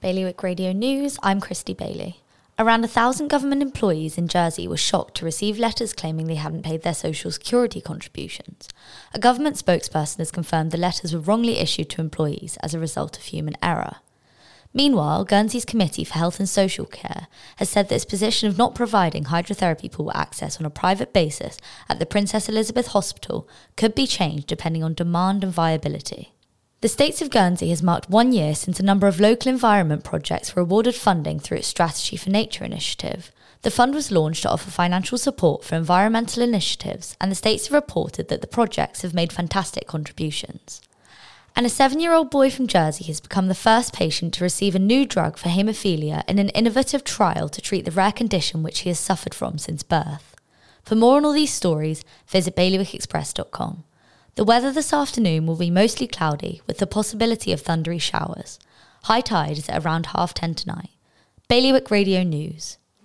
Bailiwick Radio News, I'm Christy Bailey. Around a thousand government employees in Jersey were shocked to receive letters claiming they hadn't paid their social security contributions. A government spokesperson has confirmed the letters were wrongly issued to employees as a result of human error. Meanwhile, Guernsey's Committee for Health and Social Care has said that its position of not providing hydrotherapy pool access on a private basis at the Princess Elizabeth Hospital could be changed depending on demand and viability. The States of Guernsey has marked one year since a number of local environment projects were awarded funding through its Strategy for Nature initiative. The fund was launched to offer financial support for environmental initiatives, and the states have reported that the projects have made fantastic contributions. And a seven year old boy from Jersey has become the first patient to receive a new drug for haemophilia in an innovative trial to treat the rare condition which he has suffered from since birth. For more on all these stories, visit bailiwickexpress.com. The weather this afternoon will be mostly cloudy with the possibility of thundery showers. High tide is at around half ten tonight. Bailiwick Radio News.